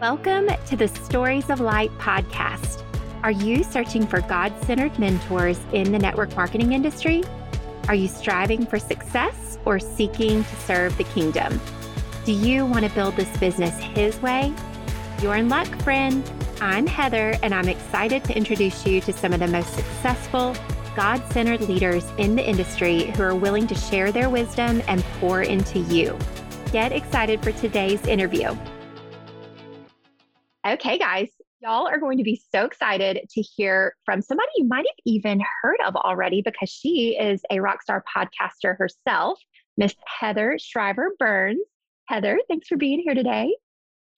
Welcome to the Stories of Light podcast. Are you searching for God centered mentors in the network marketing industry? Are you striving for success or seeking to serve the kingdom? Do you want to build this business His way? You're in luck, friend. I'm Heather, and I'm excited to introduce you to some of the most successful, God centered leaders in the industry who are willing to share their wisdom and pour into you. Get excited for today's interview. Okay, guys, y'all are going to be so excited to hear from somebody you might have even heard of already because she is a rock star podcaster herself, Miss Heather Shriver Burns. Heather, thanks for being here today.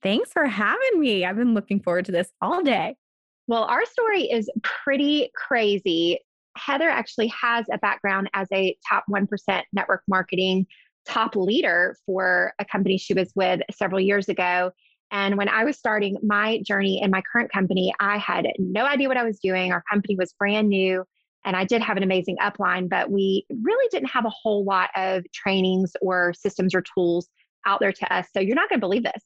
Thanks for having me. I've been looking forward to this all day. Well, our story is pretty crazy. Heather actually has a background as a top 1% network marketing top leader for a company she was with several years ago. And when I was starting my journey in my current company, I had no idea what I was doing. Our company was brand new and I did have an amazing upline, but we really didn't have a whole lot of trainings or systems or tools out there to us. So you're not going to believe this.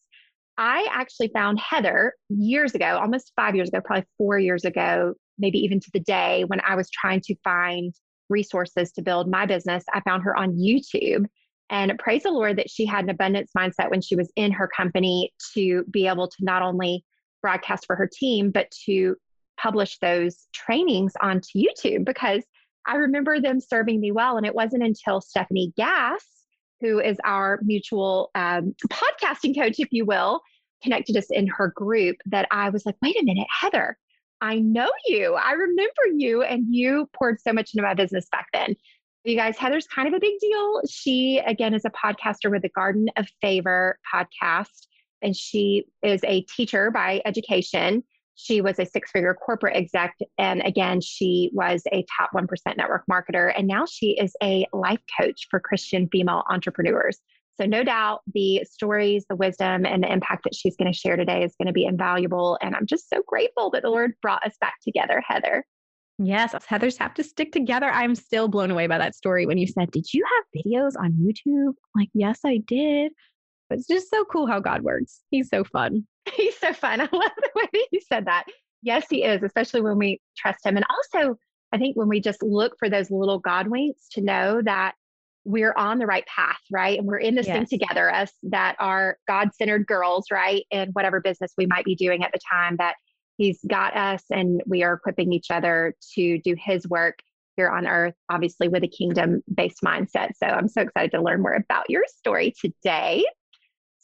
I actually found Heather years ago, almost five years ago, probably four years ago, maybe even to the day when I was trying to find resources to build my business. I found her on YouTube. And praise the Lord that she had an abundance mindset when she was in her company to be able to not only broadcast for her team, but to publish those trainings onto YouTube because I remember them serving me well. And it wasn't until Stephanie Gass, who is our mutual um, podcasting coach, if you will, connected us in her group that I was like, wait a minute, Heather, I know you. I remember you, and you poured so much into my business back then. You guys, Heather's kind of a big deal. She, again, is a podcaster with the Garden of Favor podcast, and she is a teacher by education. She was a six figure corporate exec. And again, she was a top 1% network marketer. And now she is a life coach for Christian female entrepreneurs. So, no doubt the stories, the wisdom, and the impact that she's going to share today is going to be invaluable. And I'm just so grateful that the Lord brought us back together, Heather. Yes, us Heathers have to stick together. I'm still blown away by that story when you said, Did you have videos on YouTube? Like, yes, I did. But it's just so cool how God works. He's so fun. He's so fun. I love the way that you said that. Yes, he is, especially when we trust him. And also, I think when we just look for those little God winks to know that we're on the right path, right? And we're in this yes. thing together, us that are God centered girls, right? In whatever business we might be doing at the time, that He's got us and we are equipping each other to do his work here on earth, obviously with a kingdom based mindset. So I'm so excited to learn more about your story today.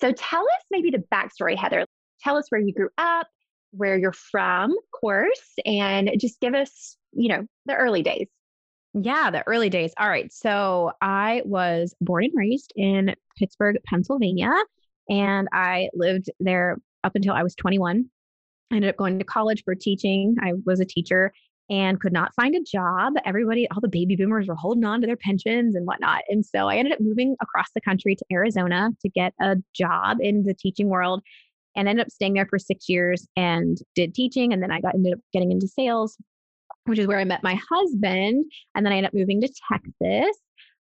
So tell us maybe the backstory, Heather. Tell us where you grew up, where you're from, of course, and just give us, you know, the early days. Yeah, the early days. All right. So I was born and raised in Pittsburgh, Pennsylvania, and I lived there up until I was 21. I ended up going to college for teaching. I was a teacher and could not find a job. Everybody, all the baby boomers were holding on to their pensions and whatnot. And so I ended up moving across the country to Arizona to get a job in the teaching world and ended up staying there for six years and did teaching. And then I got ended up getting into sales, which is where I met my husband. And then I ended up moving to Texas.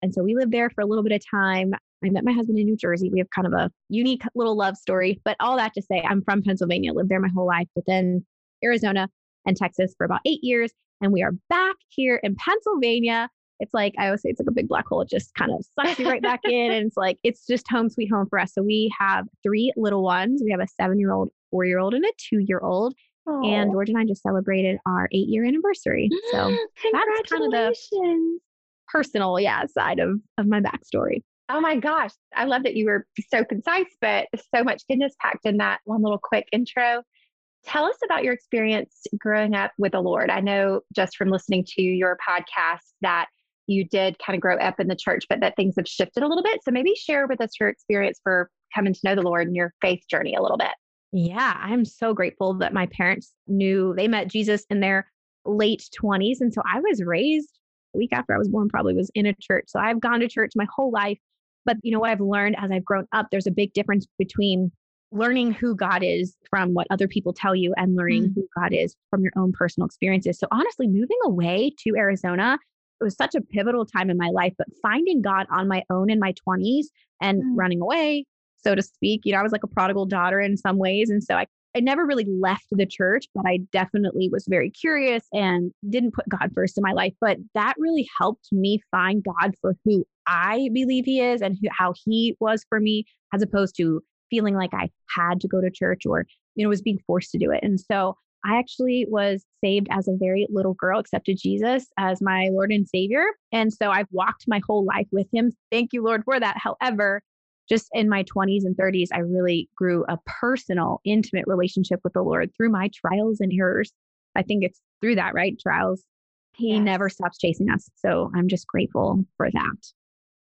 And so we lived there for a little bit of time. I met my husband in New Jersey. We have kind of a unique little love story, but all that to say, I'm from Pennsylvania, lived there my whole life, but then Arizona and Texas for about eight years. And we are back here in Pennsylvania. It's like, I always say it's like a big black hole. It just kind of sucks you right back in. And it's like, it's just home sweet home for us. So we have three little ones. We have a seven year old, four year old, and a two year old. And George and I just celebrated our eight year anniversary. So that's kind of the personal, yeah, side of, of my backstory. Oh my gosh. I love that you were so concise, but so much goodness packed in that one little quick intro. Tell us about your experience growing up with the Lord. I know just from listening to your podcast that you did kind of grow up in the church, but that things have shifted a little bit. So maybe share with us your experience for coming to know the Lord and your faith journey a little bit. Yeah, I'm so grateful that my parents knew they met Jesus in their late 20s. And so I was raised week after I was born, probably was in a church. So I've gone to church my whole life. But you know what I've learned as I've grown up, there's a big difference between learning who God is from what other people tell you and learning mm. who God is from your own personal experiences. So honestly, moving away to Arizona, it was such a pivotal time in my life, but finding God on my own in my 20s and mm. running away, so to speak, you know, I was like a prodigal daughter in some ways. And so I I never really left the church, but I definitely was very curious and didn't put God first in my life. But that really helped me find God for who I believe He is and who, how He was for me, as opposed to feeling like I had to go to church or, you know, was being forced to do it. And so I actually was saved as a very little girl, accepted Jesus as my Lord and Savior. And so I've walked my whole life with Him. Thank you, Lord, for that. However, just in my 20s and 30s, I really grew a personal, intimate relationship with the Lord through my trials and errors. I think it's through that, right? Trials. He yes. never stops chasing us. So I'm just grateful for that.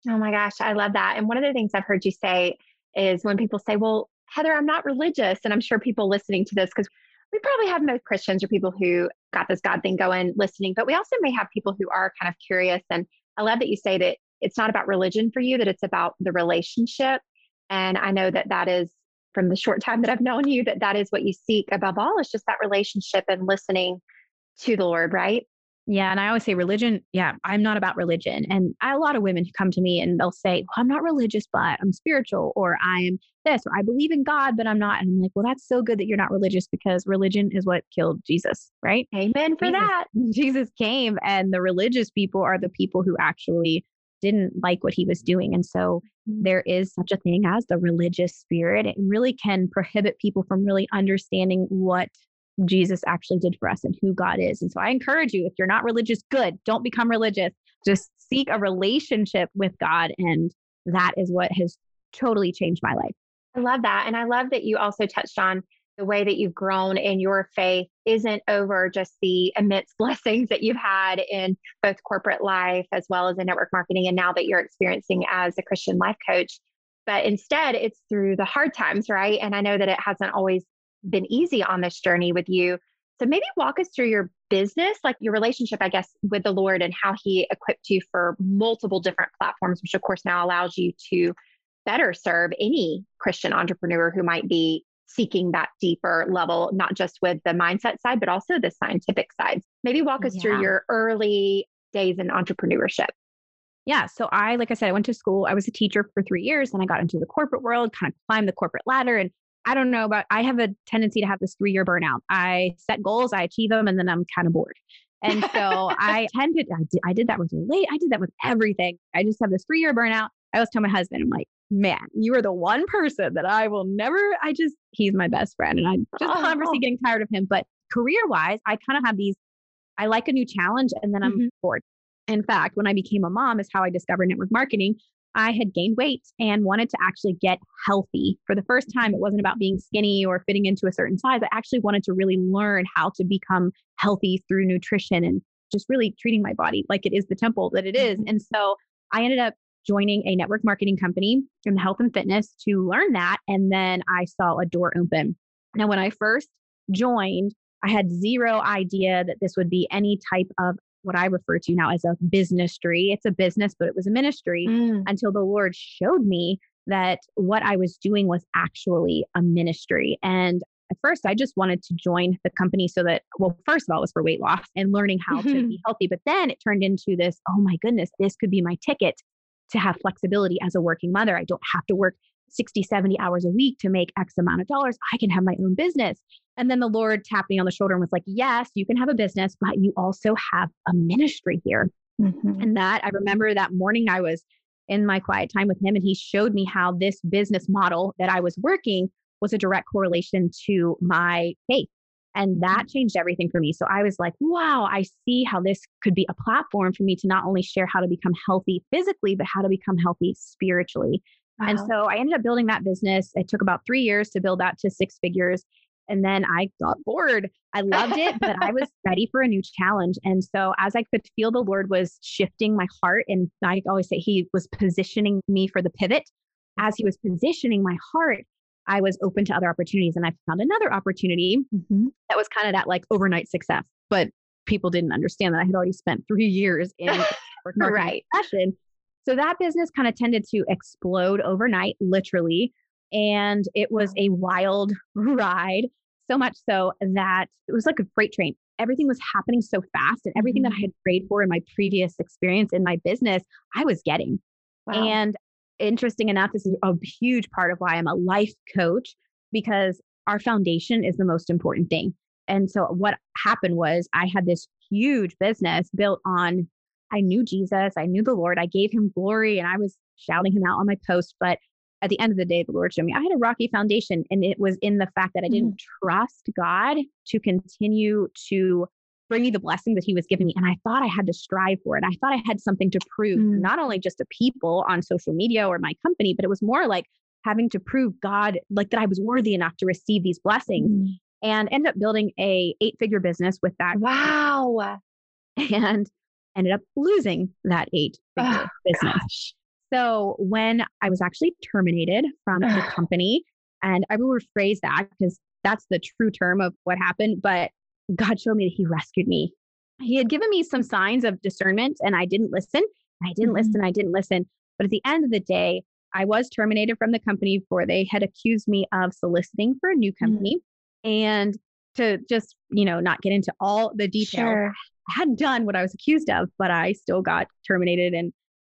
Oh my gosh, I love that. And one of the things I've heard you say is when people say, Well, Heather, I'm not religious. And I'm sure people listening to this, because we probably have most Christians or people who got this God thing going listening, but we also may have people who are kind of curious. And I love that you say that it's not about religion for you, that it's about the relationship. And I know that that is from the short time that I've known you, that that is what you seek above all is just that relationship and listening to the Lord, right? Yeah. And I always say religion, yeah, I'm not about religion. And I, a lot of women who come to me and they'll say, well, I'm not religious, but I'm spiritual, or I'm this, or I believe in God, but I'm not. And I'm like, well, that's so good that you're not religious because religion is what killed Jesus, right? Amen for Jesus, that. Jesus came, and the religious people are the people who actually didn't like what he was doing. And so mm. there is such a thing as the religious spirit. It really can prohibit people from really understanding what Jesus actually did for us and who God is. And so I encourage you, if you're not religious, good, don't become religious. Just seek a relationship with God. And that is what has totally changed my life. I love that. And I love that you also touched on the way that you've grown in your faith isn't over just the immense blessings that you've had in both corporate life as well as in network marketing. And now that you're experiencing as a Christian life coach, but instead it's through the hard times, right? And I know that it hasn't always been easy on this journey with you. So maybe walk us through your business, like your relationship, I guess, with the Lord and how He equipped you for multiple different platforms, which of course now allows you to better serve any Christian entrepreneur who might be seeking that deeper level, not just with the mindset side, but also the scientific side. Maybe walk us yeah. through your early days in entrepreneurship. Yeah. So I, like I said, I went to school. I was a teacher for three years and I got into the corporate world, kind of climbed the corporate ladder and I don't know about, I have a tendency to have this three year burnout. I set goals, I achieve them, and then I'm kind of bored. And so I tended, I did, I did that with relate, I did that with everything. I just have this three year burnout. I always tell my husband, I'm like, man, you are the one person that I will never, I just, he's my best friend. And I'm just oh. constantly getting tired of him. But career wise, I kind of have these, I like a new challenge and then I'm mm-hmm. bored. In fact, when I became a mom, is how I discovered network marketing. I had gained weight and wanted to actually get healthy. For the first time, it wasn't about being skinny or fitting into a certain size. I actually wanted to really learn how to become healthy through nutrition and just really treating my body like it is the temple that it is. Mm-hmm. And so I ended up joining a network marketing company in health and fitness to learn that. And then I saw a door open. Now, when I first joined, I had zero idea that this would be any type of what I refer to now as a business tree. It's a business, but it was a ministry mm. until the Lord showed me that what I was doing was actually a ministry. And at first, I just wanted to join the company so that, well, first of all, it was for weight loss and learning how mm-hmm. to be healthy. But then it turned into this oh my goodness, this could be my ticket to have flexibility as a working mother. I don't have to work 60, 70 hours a week to make X amount of dollars. I can have my own business. And then the Lord tapped me on the shoulder and was like, Yes, you can have a business, but you also have a ministry here. Mm-hmm. And that I remember that morning I was in my quiet time with him and he showed me how this business model that I was working was a direct correlation to my faith. And that mm-hmm. changed everything for me. So I was like, wow, I see how this could be a platform for me to not only share how to become healthy physically, but how to become healthy spiritually. Wow. And so I ended up building that business. It took about three years to build that to six figures. And then I got bored. I loved it, but I was ready for a new challenge. And so, as I could feel the Lord was shifting my heart, and I always say He was positioning me for the pivot. As He was positioning my heart, I was open to other opportunities. And I found another opportunity mm-hmm. that was kind of that like overnight success. But people didn't understand that I had already spent three years in right. session. So that business kind of tended to explode overnight, literally. And it was a wild ride, so much so that it was like a freight train. Everything was happening so fast, and everything mm-hmm. that I had prayed for in my previous experience in my business, I was getting. Wow. And interesting enough, this is a huge part of why I'm a life coach because our foundation is the most important thing. And so what happened was I had this huge business built on I knew Jesus, I knew the Lord, I gave him glory and I was shouting him out on my post, but at the end of the day the Lord showed me I had a rocky foundation and it was in the fact that I didn't mm. trust God to continue to bring me the blessing that he was giving me and I thought I had to strive for it. I thought I had something to prove mm. not only just to people on social media or my company, but it was more like having to prove God like that I was worthy enough to receive these blessings. Mm and ended up building a eight figure business with that. Wow. And ended up losing that eight figure oh, business. Gosh. So when I was actually terminated from the company, and I will rephrase that because that's the true term of what happened, but God showed me that He rescued me. He had given me some signs of discernment, and I didn't listen. I didn't mm-hmm. listen. I didn't listen. But at the end of the day, I was terminated from the company for they had accused me of soliciting for a new mm. company. And to just, you know, not get into all the details, sure. I hadn't done what I was accused of, but I still got terminated and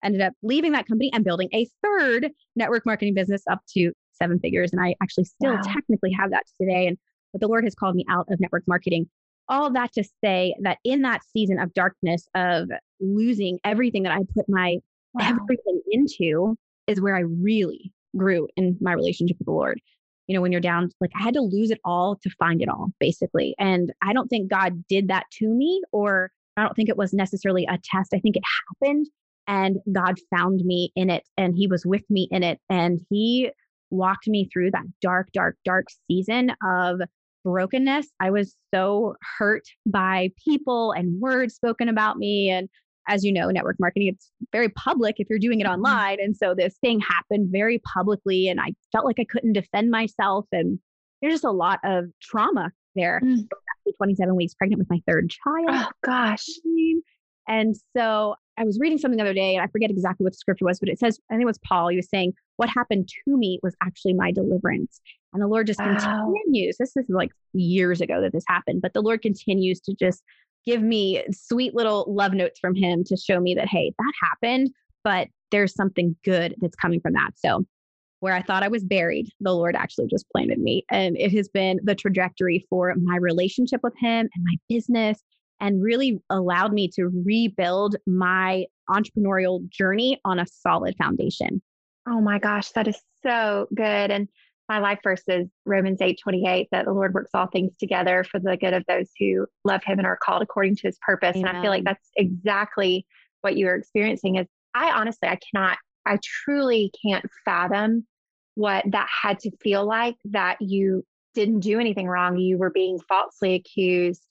ended up leaving that company and building a third network marketing business up to seven figures. And I actually still wow. technically have that today. And but the Lord has called me out of network marketing. All that to say that in that season of darkness of losing everything that I put my wow. everything into is where I really grew in my relationship with the Lord you know, when you're down, like I had to lose it all to find it all, basically. And I don't think God did that to me, or I don't think it was necessarily a test. I think it happened and God found me in it and He was with me in it. And He walked me through that dark, dark, dark season of brokenness. I was so hurt by people and words spoken about me and as you know, network marketing, it's very public if you're doing it mm-hmm. online. And so this thing happened very publicly, and I felt like I couldn't defend myself. And there's just a lot of trauma there. Mm. 27 weeks pregnant with my third child. Oh, gosh. And so I was reading something the other day, and I forget exactly what the scripture was, but it says, I think it was Paul. He was saying, What happened to me was actually my deliverance. And the Lord just wow. continues. This is like years ago that this happened, but the Lord continues to just give me sweet little love notes from him to show me that, hey, that happened, but there's something good that's coming from that. So, where I thought I was buried, the Lord actually just planted me. And it has been the trajectory for my relationship with Him and my business, and really allowed me to rebuild my entrepreneurial journey on a solid foundation. Oh my gosh, that is so good. And my life verse is Romans 8 28, that the Lord works all things together for the good of those who love him and are called according to his purpose. Amen. And I feel like that's exactly what you're experiencing is I honestly I cannot, I truly can't fathom what that had to feel like that you didn't do anything wrong. You were being falsely accused,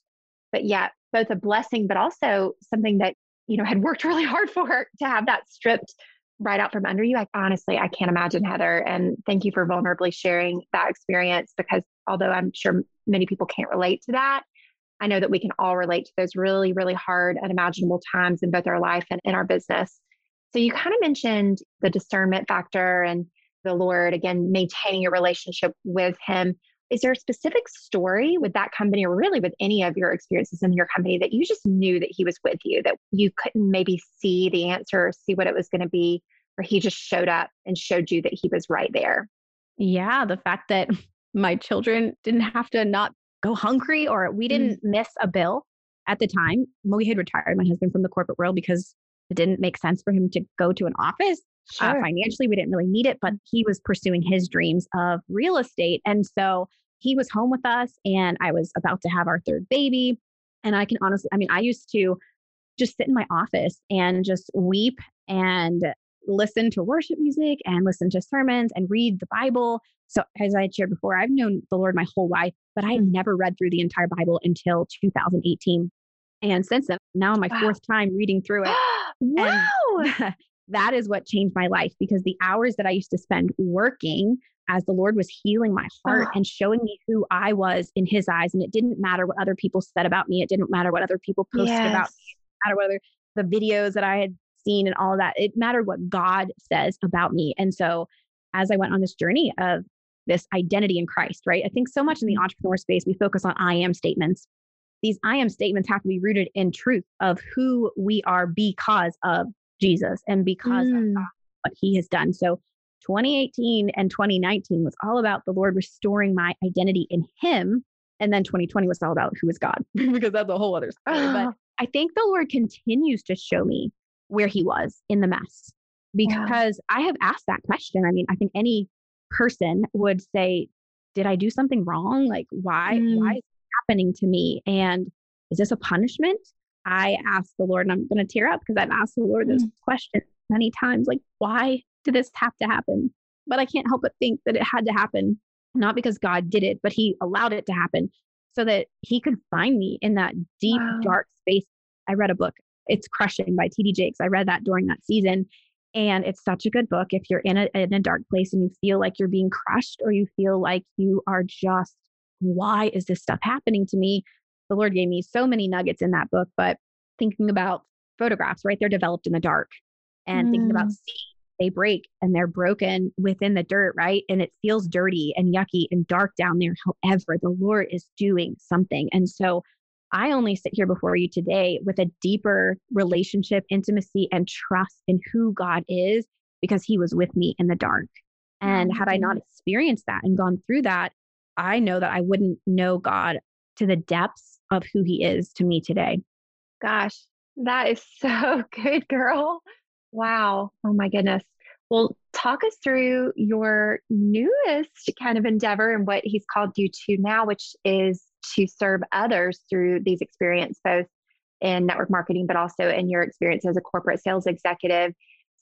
but yet both a blessing, but also something that, you know, had worked really hard for to have that stripped right out from under you. I honestly, I can't imagine, Heather. And thank you for vulnerably sharing that experience because although I'm sure many people can't relate to that, I know that we can all relate to those really, really hard, unimaginable times in both our life and in our business. So you kind of mentioned the discernment factor and the Lord, again, maintaining your relationship with Him. Is there a specific story with that company or really with any of your experiences in your company that you just knew that he was with you, that you couldn't maybe see the answer or see what it was going to be, or he just showed up and showed you that he was right there? Yeah, the fact that my children didn't have to not go hungry or we mm. didn't mm. miss a bill at the time. We had retired my husband from the corporate world because it didn't make sense for him to go to an office. Uh, sure. Uh, financially, we didn't really need it, but he was pursuing his dreams of real estate. And so he was home with us, and I was about to have our third baby. And I can honestly, I mean, I used to just sit in my office and just weep and listen to worship music and listen to sermons and read the Bible. So, as I had shared before, I've known the Lord my whole life, but I mm. never read through the entire Bible until 2018. And since then, now I'm my wow. fourth time reading through it. wow. that is what changed my life because the hours that I used to spend working as the Lord was healing my heart oh. and showing me who I was in his eyes. And it didn't matter what other people said about me. It didn't matter what other people posted yes. about me. It matter whether the videos that I had seen and all of that. It mattered what God says about me. And so as I went on this journey of this identity in Christ, right? I think so much in the mm-hmm. entrepreneur space, we focus on I am statements. These I am statements have to be rooted in truth of who we are because of Jesus and because mm. of what he has done. So 2018 and 2019 was all about the Lord restoring my identity in Him. And then 2020 was all about who is God, because that's a whole other story. But I think the Lord continues to show me where He was in the mess because yeah. I have asked that question. I mean, I think any person would say, Did I do something wrong? Like, why, mm. why is it happening to me? And is this a punishment? I asked the Lord, and I'm going to tear up because I've asked the Lord this mm. question many times like, why did this have to happen? But I can't help but think that it had to happen, not because God did it, but He allowed it to happen so that He could find me in that deep, wow. dark space. I read a book, It's Crushing by T.D. Jakes. I read that during that season. And it's such a good book if you're in a, in a dark place and you feel like you're being crushed or you feel like you are just, why is this stuff happening to me? The Lord gave me so many nuggets in that book, but thinking about photographs, right? They're developed in the dark and mm. thinking about mm. seeds they break and they're broken within the dirt, right? And it feels dirty and yucky and dark down there. However, the Lord is doing something. And so I only sit here before you today with a deeper relationship, intimacy, and trust in who God is because He was with me in the dark. And had I not experienced that and gone through that, I know that I wouldn't know God to the depths of who He is to me today. Gosh, that is so good, girl. Wow. Oh my goodness. Well, talk us through your newest kind of endeavor and what he's called you to now, which is to serve others through these experiences, both in network marketing, but also in your experience as a corporate sales executive.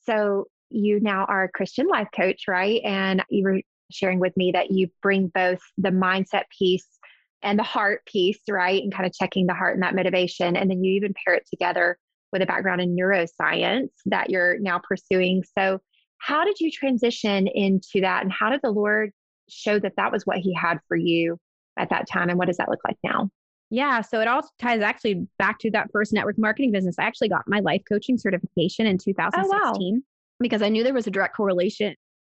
So you now are a Christian life coach, right? And you were sharing with me that you bring both the mindset piece and the heart piece, right? And kind of checking the heart and that motivation. And then you even pair it together with a background in neuroscience that you're now pursuing. So, how did you transition into that? And how did the Lord show that that was what He had for you at that time? And what does that look like now? Yeah, so it all ties actually back to that first network marketing business. I actually got my life coaching certification in 2016 oh, wow. because I knew there was a direct correlation.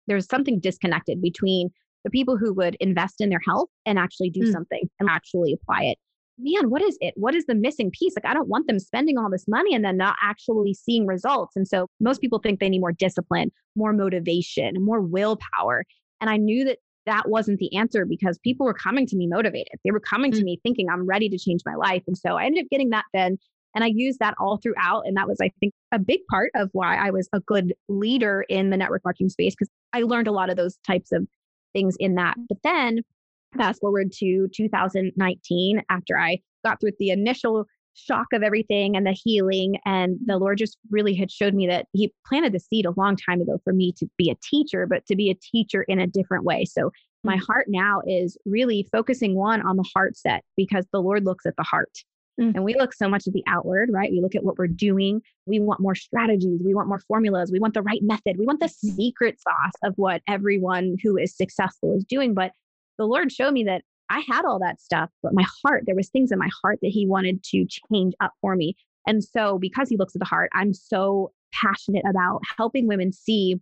There was something disconnected between the people who would invest in their health and actually do mm. something and actually apply it man, what is it? What is the missing piece? Like, I don't want them spending all this money and then not actually seeing results. And so most people think they need more discipline, more motivation, more willpower. And I knew that that wasn't the answer because people were coming to me motivated. They were coming mm-hmm. to mm. me thinking, I'm ready to change my life. And so I ended up getting that then. And I used that all throughout. And that was, I think, a big part of why I was a good leader in the network marketing space because I learned a lot of those types of things in that. But then Fast forward to 2019, after I got through the initial shock of everything and the healing, and the Lord just really had showed me that He planted the seed a long time ago for me to be a teacher, but to be a teacher in a different way. So my mm. heart now is really focusing one on the heart set because the Lord looks at the heart. Mm. And we look so much at the outward, right? We look at what we're doing. We want more strategies. We want more formulas. We want the right method. We want the secret sauce of what everyone who is successful is doing. But the Lord showed me that I had all that stuff, but my heart, there was things in my heart that he wanted to change up for me. And so because he looks at the heart, I'm so passionate about helping women see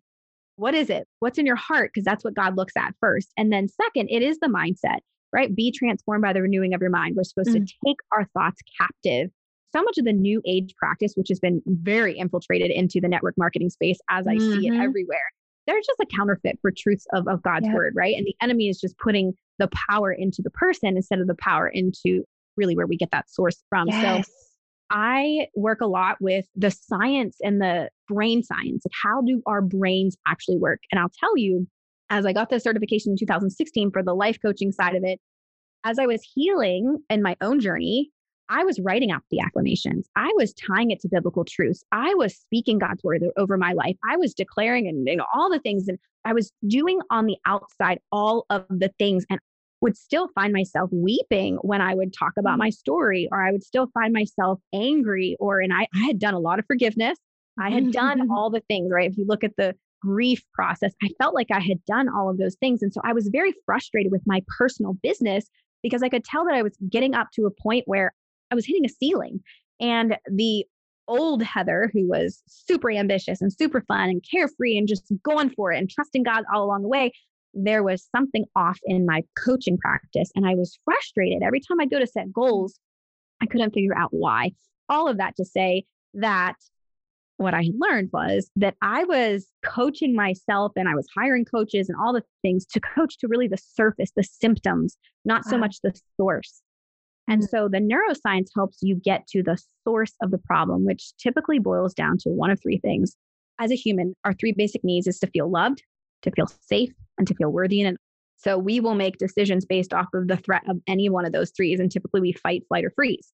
what is it? What's in your heart? Because that's what God looks at first. And then second, it is the mindset, right? Be transformed by the renewing of your mind. We're supposed mm. to take our thoughts captive. So much of the new age practice, which has been very infiltrated into the network marketing space as I mm-hmm. see it mm-hmm. everywhere, they're just a counterfeit for truths of, of God's word, right? And the enemy is just putting the power into the person instead of the power into really where we get that source from. Yes. So I work a lot with the science and the brain science. Like, how do our brains actually work? And I'll tell you, as I got the certification in 2016 for the life coaching side of it, as I was healing in my own journey, I was writing out the affirmations. I was tying it to biblical truths. I was speaking God's word over my life. I was declaring and you know, all the things. And I was doing on the outside all of the things and would still find myself weeping when I would talk about mm-hmm. my story, or I would still find myself angry, or, and I, I had done a lot of forgiveness. I had mm-hmm. done mm-hmm. all the things, right? If you look at the grief process, I felt like I had done all of those things. And so I was very frustrated with my personal business because I could tell that I was getting up to a point where I was hitting a ceiling. And the old Heather, who was super ambitious and super fun and carefree and just going for it and trusting God all along the way, there was something off in my coaching practice. And I was frustrated. Every time I go to set goals, I couldn't figure out why. All of that to say that what I learned was that I was coaching myself and I was hiring coaches and all the things to coach to really the surface, the symptoms, not so much the source. And mm-hmm. so the neuroscience helps you get to the source of the problem, which typically boils down to one of three things. As a human, our three basic needs is to feel loved, to feel safe, and to feel worthy. And so we will make decisions based off of the threat of any one of those threes. And typically we fight, flight, or freeze.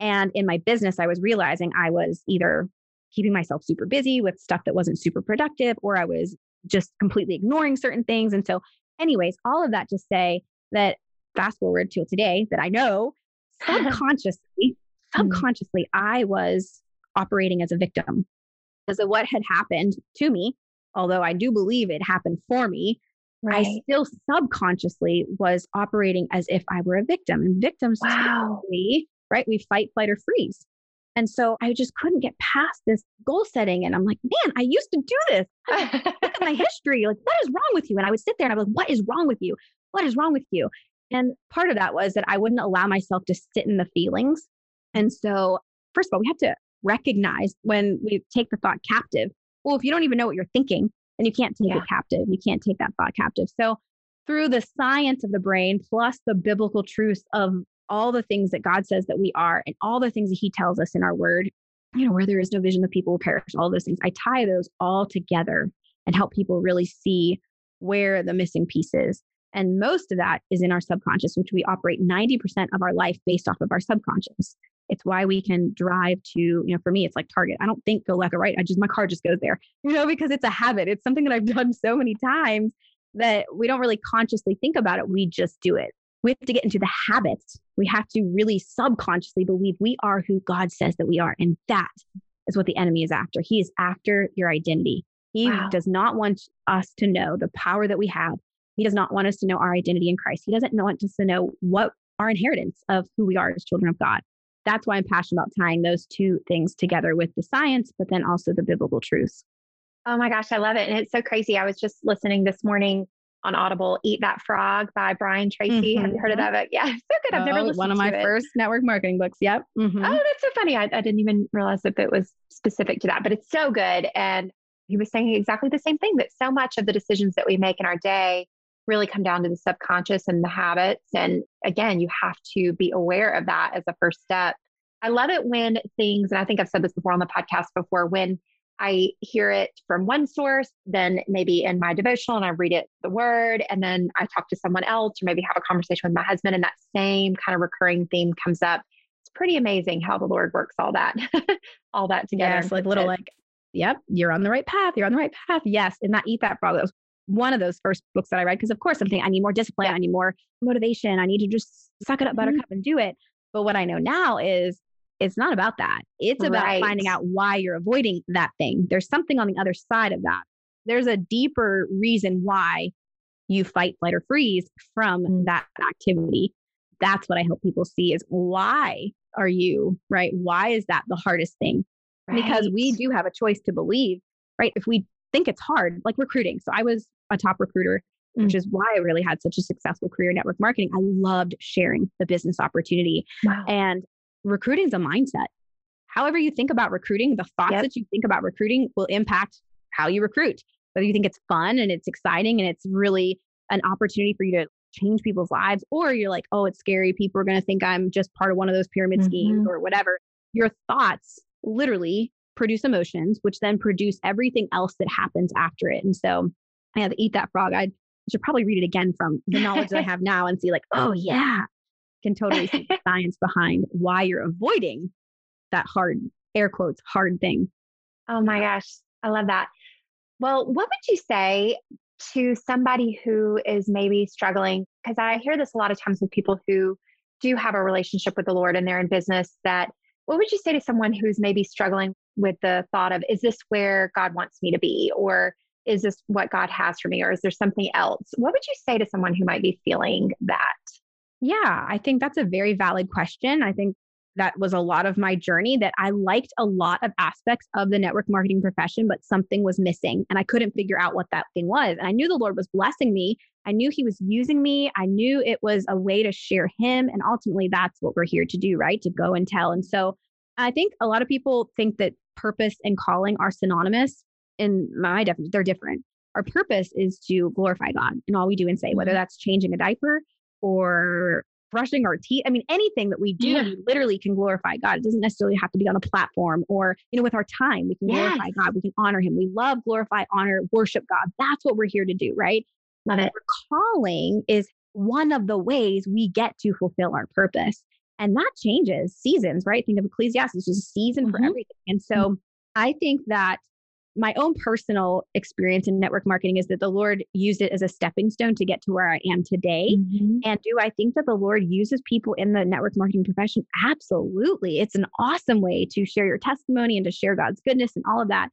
And in my business, I was realizing I was either keeping myself super busy with stuff that wasn't super productive, or I was just completely ignoring certain things. And so, anyways, all of that to say that fast forward to today, that I know subconsciously, mm-hmm. subconsciously, I was operating as a victim because of what had happened to me. Although I do believe it happened for me, right. I still subconsciously was operating as if I were a victim. And victims, wow. right? We fight, flight, or freeze. And so I just couldn't get past this goal setting. And I'm like, man, I used to do this. Look at my history. Like, what is wrong with you? And I would sit there and I was like, what is wrong with you? What is wrong with you? And part of that was that I wouldn't allow myself to sit in the feelings. And so, first of all, we have to recognize when we take the thought captive. Well, if you don't even know what you're thinking, then you can't take yeah. it captive. You can't take that thought captive. So, through the science of the brain plus the biblical truths of all the things that God says that we are and all the things that He tells us in our word, you know, where there is no vision, the people will perish, all those things. I tie those all together and help people really see where the missing piece is. And most of that is in our subconscious, which we operate 90% of our life based off of our subconscious. It's why we can drive to, you know, for me, it's like Target. I don't think go left or right. I just, my car just goes there, you know, because it's a habit. It's something that I've done so many times that we don't really consciously think about it. We just do it we have to get into the habits. We have to really subconsciously believe we are who God says that we are. And that is what the enemy is after. He is after your identity. He wow. does not want us to know the power that we have. He does not want us to know our identity in Christ. He doesn't want us to know what our inheritance of who we are as children of God. That's why I'm passionate about tying those two things together with the science, but then also the biblical truths. Oh my gosh, I love it. And it's so crazy. I was just listening this morning on Audible, Eat That Frog by Brian Tracy. Mm-hmm. Have you heard of mm-hmm. that book? Yeah, so good. I've oh, never listened to that. one of my it. first network marketing books. Yep. Mm-hmm. Oh, that's so funny. I, I didn't even realize that it was specific to that, but it's so good. And he was saying exactly the same thing that so much of the decisions that we make in our day really come down to the subconscious and the habits. And again, you have to be aware of that as a first step. I love it when things, and I think I've said this before on the podcast before, when I hear it from one source, then maybe in my devotional and I read it the word, and then I talk to someone else or maybe have a conversation with my husband, and that same kind of recurring theme comes up. It's pretty amazing how the Lord works all that, all that together. Yes, like little like, yep, you're on the right path. You're on the right path. Yes, and not eat that frog. That was one of those first books that I read because, of course, I'm I need more discipline. I need more motivation. I need to just suck it up, mm-hmm. Buttercup, and do it. But what I know now is it's not about that. It's about right. finding out why you're avoiding that thing. There's something on the other side of that. There's a deeper reason why you fight, flight, or freeze from mm. that activity. That's what I help people see is why are you, right? Why is that the hardest thing? Right. Because we do have a choice to believe, right? If we think it's hard, like recruiting. So I was a top recruiter, mm. which is why I really had such a successful career network marketing. I loved sharing the business opportunity. Wow. And recruiting is a mindset. However, you think about recruiting, the thoughts yep. that you think about recruiting will impact how you recruit. Whether you think it's fun and it's exciting and it's really an opportunity for you to change people's lives, or you're like, oh, it's scary. People are going to think I'm just part of one of those pyramid mm-hmm. schemes or whatever. Your thoughts literally produce emotions, which then produce everything else that happens after it. And so I have to eat that frog. I should probably read it again from the knowledge that I have now and see, like, oh, yeah, can totally see the science behind why you're avoiding that hard, air quotes, hard thing. Oh my gosh, I love that. Well, what would you say to somebody who is maybe struggling? Because I hear this a lot of times with people who do have a relationship with the Lord and they're in business that what would you say to someone who's maybe struggling with the thought of, is this where God wants me to be? Or is this what God has for me? Or is there something else? What would you say to someone who might be feeling that? Yeah, I think that's a very valid question. I think that was a lot of my journey that I liked a lot of aspects of the network marketing profession, but something was missing and I couldn't figure out what that thing was. And I knew the Lord was blessing me. I knew He was using me. I knew it was a way to share Him. And ultimately, that's what we're here to do, right? To go and tell. And so I think a lot of people think that purpose and calling are synonymous in my definition, they're different. Our purpose is to glorify God in all we do and say, whether mm-hmm. that's changing a diaper or brushing our teeth. I mean, anything that we do, yeah. we literally can glorify God. It doesn't necessarily have to be on a platform or, you know, with our time, we can yes. glorify God. We can honor Him. We love, glorify, honor, worship God. That's what we're here to do, right? Love it. Our calling is one of the ways we get to fulfill our purpose. And that changes seasons, right? Think of Ecclesiastes, it's just a season mm-hmm. for everything. And so mm-hmm. I think that my own personal experience in network marketing is that the Lord used it as a stepping stone to get to where I am today. Mm-hmm. And do I think that the Lord uses people in the network marketing profession? Absolutely. It's an awesome way to share your testimony and to share God's goodness and all of that.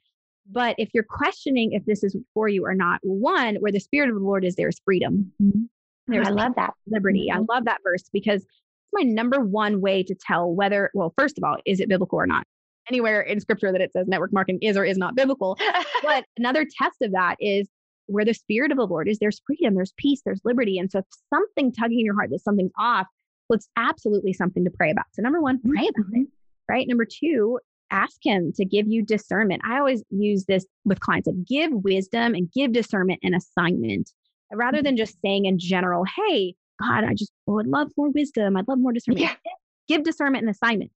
But if you're questioning if this is for you or not, one, where the Spirit of the Lord is, there's freedom. Mm-hmm. There's I love that. Liberty. Mm-hmm. I love that verse because it's my number one way to tell whether, well, first of all, is it biblical or not? Anywhere in scripture that it says network marketing is or is not biblical. but another test of that is where the spirit of the Lord is, there's freedom, there's peace, there's liberty. And so if something tugging in your heart that something's off, well, it's absolutely something to pray about. So number one, pray about it. Mm-hmm. Right. Number two, ask him to give you discernment. I always use this with clients like give wisdom and give discernment an assignment rather than just saying in general, hey, God, I just would love more wisdom. I'd love more discernment. Yeah. Give discernment an assignment.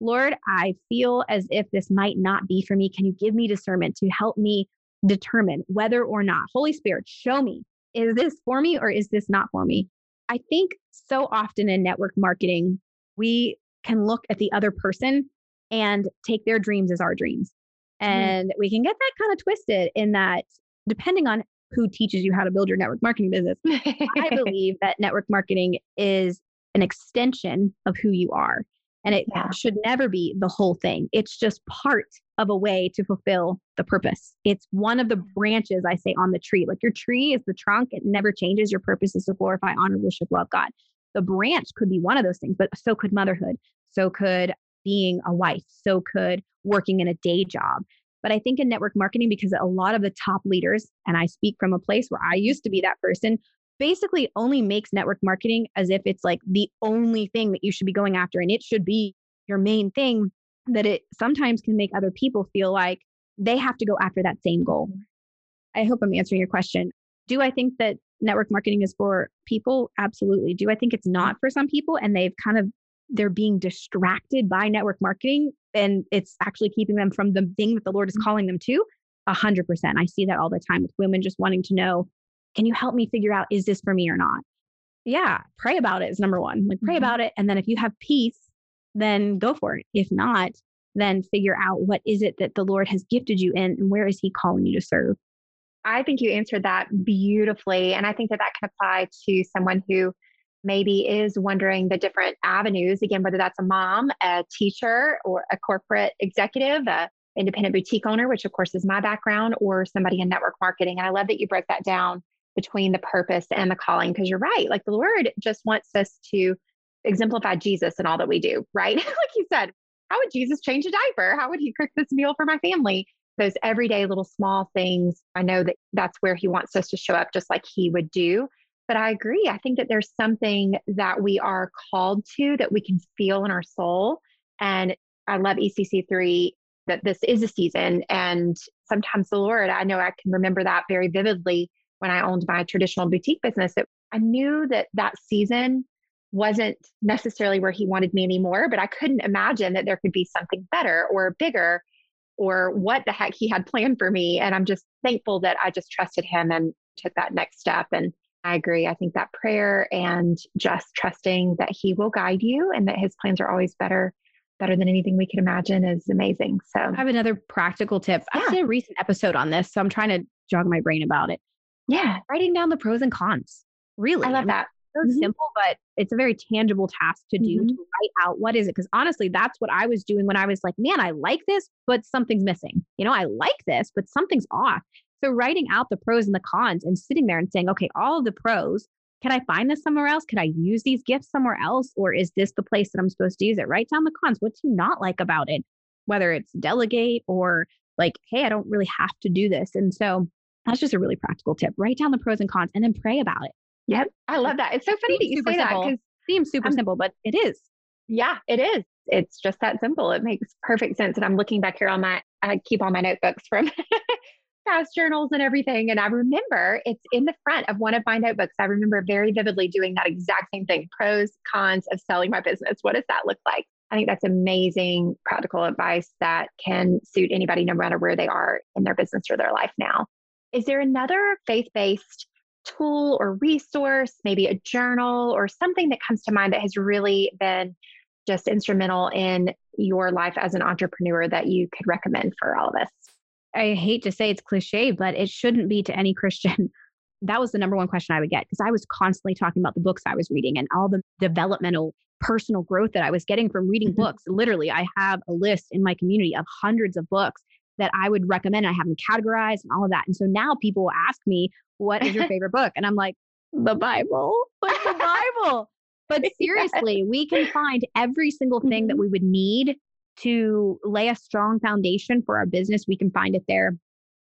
Lord, I feel as if this might not be for me. Can you give me discernment to help me determine whether or not, Holy Spirit, show me, is this for me or is this not for me? I think so often in network marketing, we can look at the other person and take their dreams as our dreams. Mm-hmm. And mm. we can get that kind of twisted in that, depending on who teaches you how to build your network marketing business, I believe that network marketing is an extension of who you are. And it yeah. should never be the whole thing. It's just part of a way to fulfill the purpose. It's one of the mm-hmm. branches I say on the tree. Like your tree is the trunk, it never changes. Your purpose is to glorify, honor, worship, love God. The branch could be one of those things, but so could motherhood. So could being a wife. So could working in a day job. But I think in network marketing, because a lot of the top leaders, and I speak from a place where I used to be that person, basically only makes network marketing as if it's like the only thing that you should be going after and it should be your main thing that it sometimes can make other people feel like they have to go after that same goal. I hope I'm answering your question. Do I think that network marketing is for people? Absolutely. Do I think it's not for some people and they've kind of they're being distracted by network marketing and it's actually keeping them from the thing that the Lord is mm. calling them to? A hundred percent. I see that all the time with women just wanting to know can you help me figure out, is this for me or not? Yeah, pray about it is number one. Like, pray mm-hmm. about it. And then if you have peace, then go for it. If not, then figure out what is it that the Lord has gifted you in and where is He calling you to serve. I think you answered that beautifully. And I think that that can apply to someone who maybe is wondering the different avenues again, whether that's a mom, a teacher, or a corporate executive, a independent boutique owner, which of course is my background, or somebody in network marketing. And I love that you broke that down between the purpose and the calling because you're right like the lord just wants us to exemplify jesus in all that we do right? Like you said how would jesus change a diaper? How would he cook this meal for my family? Those everyday little small things i know that that's where he wants us to show up just like he would do but i agree i think that there's something that we are called to that we can feel in our soul and i love ecc3 that this is a season and sometimes the lord i know i can remember that very vividly when I owned my traditional boutique business, it, I knew that that season wasn't necessarily where he wanted me anymore, but I couldn't imagine that there could be something better or bigger or what the heck he had planned for me. And I'm just thankful that I just trusted him and took that next step. And I agree. I think that prayer and just trusting that he will guide you and that his plans are always better better than anything we could imagine is amazing. So I have another practical tip. Yeah. I did a recent episode on this, so I'm trying to jog my brain about it. Yeah. Writing down the pros and cons. Really. I love that. So mm-hmm. simple, but it's a very tangible task to do mm-hmm. to write out what is it? Because honestly, that's what I was doing when I was like, man, I like this, but something's missing. You know, I like this, but something's off. So writing out the pros and the cons and sitting there and saying, okay, all of the pros, can I find this somewhere else? Can I use these gifts somewhere else? Or is this the place that I'm supposed to use it? Write down the cons. What do you not like about it? Whether it's delegate or like, hey, I don't really have to do this. And so that's just a really practical tip. Write down the pros and cons and then pray about it. Yep. I love that. It's so funny that you say simple. that because seems super I'm, simple, but it is. Yeah, it is. It's just that simple. It makes perfect sense. And I'm looking back here on my I keep all my notebooks from past journals and everything. And I remember it's in the front of one of my notebooks. I remember very vividly doing that exact same thing pros, cons of selling my business. What does that look like? I think that's amazing practical advice that can suit anybody no matter where they are in their business or their life now. Is there another faith based tool or resource, maybe a journal or something that comes to mind that has really been just instrumental in your life as an entrepreneur that you could recommend for all of us? I hate to say it's cliche, but it shouldn't be to any Christian. That was the number one question I would get because I was constantly talking about the books I was reading and all the developmental personal growth that I was getting from reading mm-hmm. books. Literally, I have a list in my community of hundreds of books that I would recommend. I have them categorized and all of that. And so now people will ask me, What is your favorite book? And I'm like, The Bible, like the Bible. But seriously, we can find every single thing that mm-hmm. we would need to lay a strong foundation for our business. We can find it there.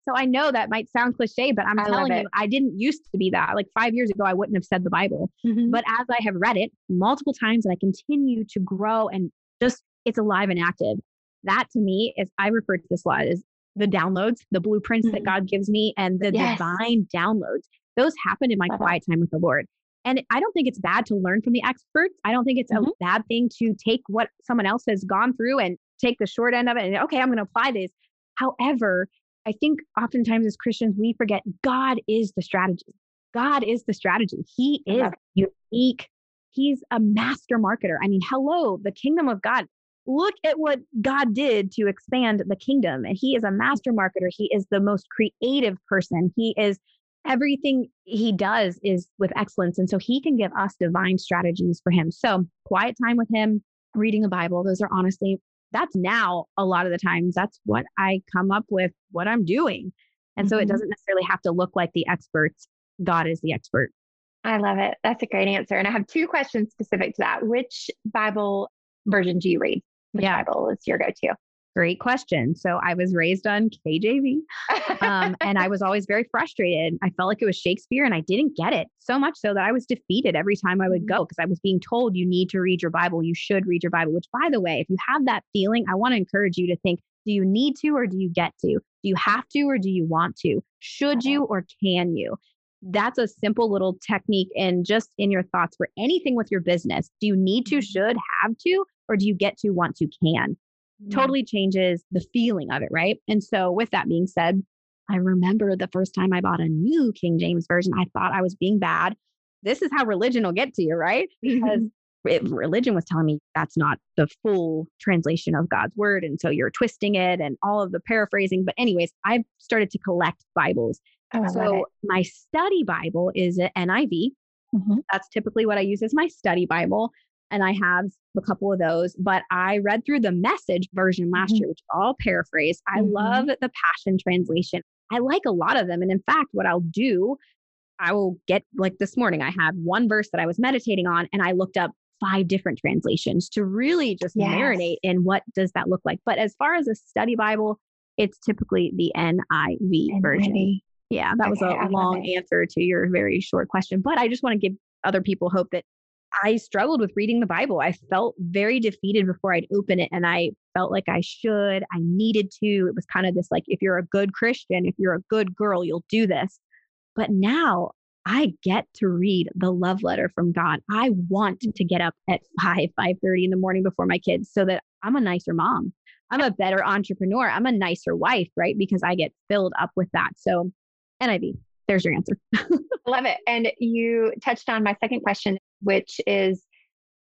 So I know that might sound cliche, but I'm I telling you, I didn't used to be that. Like five years ago, I wouldn't have said the Bible. Mm-hmm. But as I have read it multiple times and I continue to grow and just it's alive and active. That to me is, I refer to this a lot as the downloads, the blueprints mm-hmm. that God gives me and the yes. divine downloads. Those happen in my Love quiet time with the Lord. And I don't think it's bad to learn from the experts. I don't think it's mm-hmm. a bad thing to take what someone else has gone through and take the short end of it and okay, I'm going to apply this. However, I think oftentimes as Christians, we forget God is the strategy. God is the strategy. He is unique. He's a master marketer. I mean, hello, the kingdom of God. Look at what God did to expand the kingdom. And he is a master marketer. He is the most creative person. He is everything he does is with excellence. And so he can give us divine strategies for him. So, quiet time with him, reading the Bible, those are honestly that's now a lot of the times that's what I come up with what I'm doing. And mm-hmm. so it mm-hmm. doesn't necessarily have to look like the experts. God is the expert. I love it. That's a great answer. And I have two questions specific to that. Which Bible version do you read? Which yeah. Bible is your go to? Great question. So I was raised on KJV um, and I was always very frustrated. I felt like it was Shakespeare and I didn't get it so much so that I was defeated every time I would mm. go because I was being told you need to read your Bible. You should read your Bible, which, by the way, if you have that feeling, I want to encourage you to think do you need to or do you get to? Do you have to or do you want to? Should you or can you? That's a simple little technique and just in your thoughts for anything with your business. Do you need to, mm-hmm. should, have to, or do you get to, want to, can? Mm. totally changes the feeling of it, right? And so, with that being said, I remember the first time I bought a new King James version, I thought I was being bad. This is how religion will get to you, right? Because it, religion was telling me that's not the full translation of God's word. And so you're twisting it and all of the paraphrasing. But, anyways, I've started to collect Bibles. Oh, so, my study Bible is an NIV. Mm-hmm. That's typically what I use as my study Bible and I have a couple of those. But I read through the message version last mm-hmm. year, which all paraphrased. I mm-hmm. love the Passion Translation. I like a lot of them. And in fact, what I'll do, I will get like this morning, I had one verse that I was meditating on, and I looked up five different translations to really just yes. marinate in what does that look like. But as far as a study Bible, it's typically the NIV, version. Yeah, that okay, was a long answer to your very short question, but I just want to give other people hope that I struggled with reading the Bible. I felt very defeated before I'd open it and I felt like I should, I needed to. It was kind of this like, if you're a good Christian, if you're a good girl, you'll do this. But now I get to read the love letter from God. I want to get up at 5, 5:30 in the morning before my kids so that I'm a nicer mom. I'm a better entrepreneur. I'm a nicer wife, right? Because I get filled up with that. So NIV, there's your answer. Love it. And you touched on my second question which is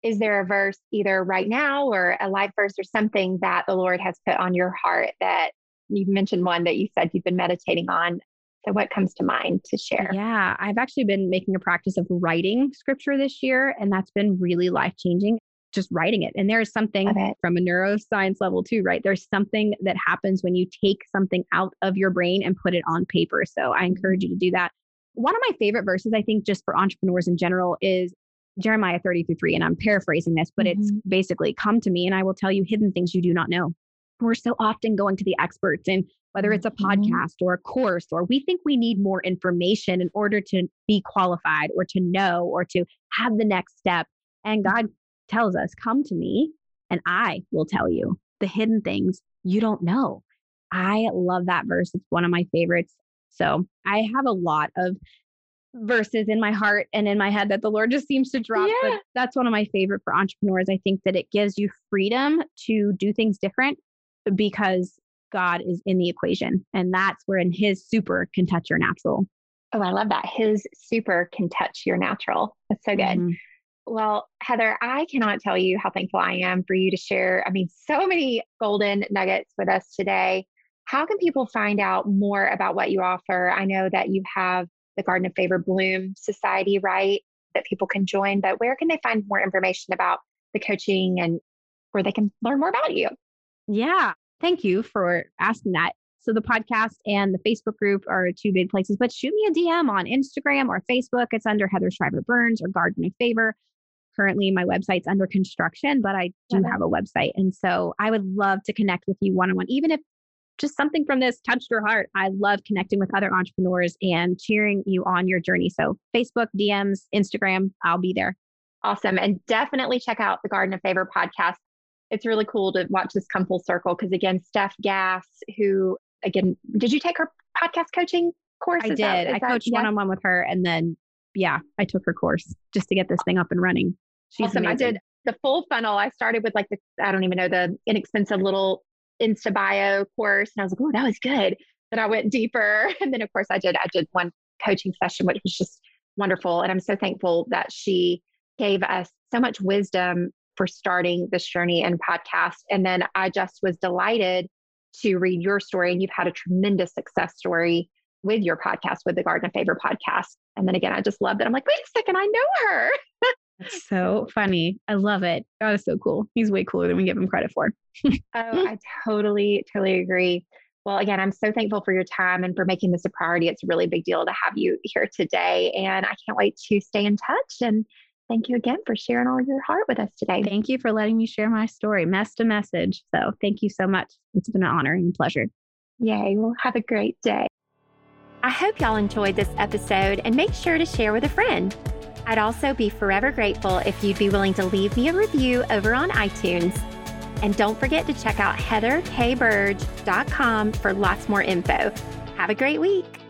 is there a verse either right now or a live verse or something that the Lord has put on your heart that you mentioned one that you said you've been meditating on? So, what comes to mind to share? Yeah, I've actually been making a practice of writing scripture this year, and that's been really life changing. Just writing it. And there is something from a neuroscience level, too, right? There's something that happens when you take something out of your brain and put it on paper. So, I encourage you to do that. One of my favorite verses, I think, just for entrepreneurs in general, is Jeremiah 30 through 3, and I'm paraphrasing this, but mm-hmm. it's basically come to me and I will tell you hidden things you do not know. We're so often going to the experts, and whether it's a mm-hmm. podcast or a course, or we think we need more information in order to be qualified or to know or to have the next step. And God tells us, Come to me, and I will tell you the hidden things you don't know. I love that verse. It's one of my favorites. So I have a lot of verses in my heart and in my head that the Lord just seems to drop. Yeah. But that's one of my favorite for entrepreneurs. I think that it gives you freedom to do things different because God is in the equation. And that's where in his super can touch your natural. Oh, I love that. His super can touch your natural. That's so good. Mm-hmm. Well, Heather, I cannot tell you how thankful I am for you to share. I mean, so many golden nuggets with us today. How can people find out more about what you offer? I know that you have the Garden of Favor Bloom Society, right? That people can join, but where can they find more information about the coaching and where they can learn more about you? Yeah, thank you for asking that. So the podcast and the Facebook group are two big places, but shoot me a DM on Instagram or Facebook. It's under Heather Shriver Burns or Garden of Favor. Currently, my website's under construction, but I do mm-hmm. have a website. And so I would love to connect with you one on one, even if just something from this touched your heart. I love connecting with other entrepreneurs and cheering you on your journey. So, Facebook, DMs, Instagram, I'll be there. Awesome. And definitely check out the Garden of Favor podcast. It's really cool to watch this come full circle because, again, Steph Gass, who, again, did you take her podcast coaching course? I did. That, I coached one on one with her. And then, yeah, I took her course just to get this thing up and running. She's awesome. Amazing. I did the full funnel. I started with like the, I don't even know, the inexpensive little Insta bio course. And I was like, oh, that was good. Then I went deeper. And then of course I did, I did one coaching session, which was just wonderful. And I'm so thankful that she gave us so much wisdom for starting this journey and podcast. And then I just was delighted to read your story. And you've had a tremendous success story with your podcast, with the Garden of Favor podcast. And then again, I just love that. I'm like, wait a second, I know her. That's so funny. I love it. God is so cool. He's way cooler than we give him credit for. oh, I totally, totally agree. Well, again, I'm so thankful for your time and for making this a priority. It's a really big deal to have you here today. And I can't wait to stay in touch. And thank you again for sharing all your heart with us today. Thank you for letting me share my story, mess to message. So thank you so much. It's been an honor and pleasure. Yay. Well, have a great day. I hope y'all enjoyed this episode and make sure to share with a friend. I'd also be forever grateful if you'd be willing to leave me a review over on iTunes. And don't forget to check out heatherkburge.com for lots more info. Have a great week.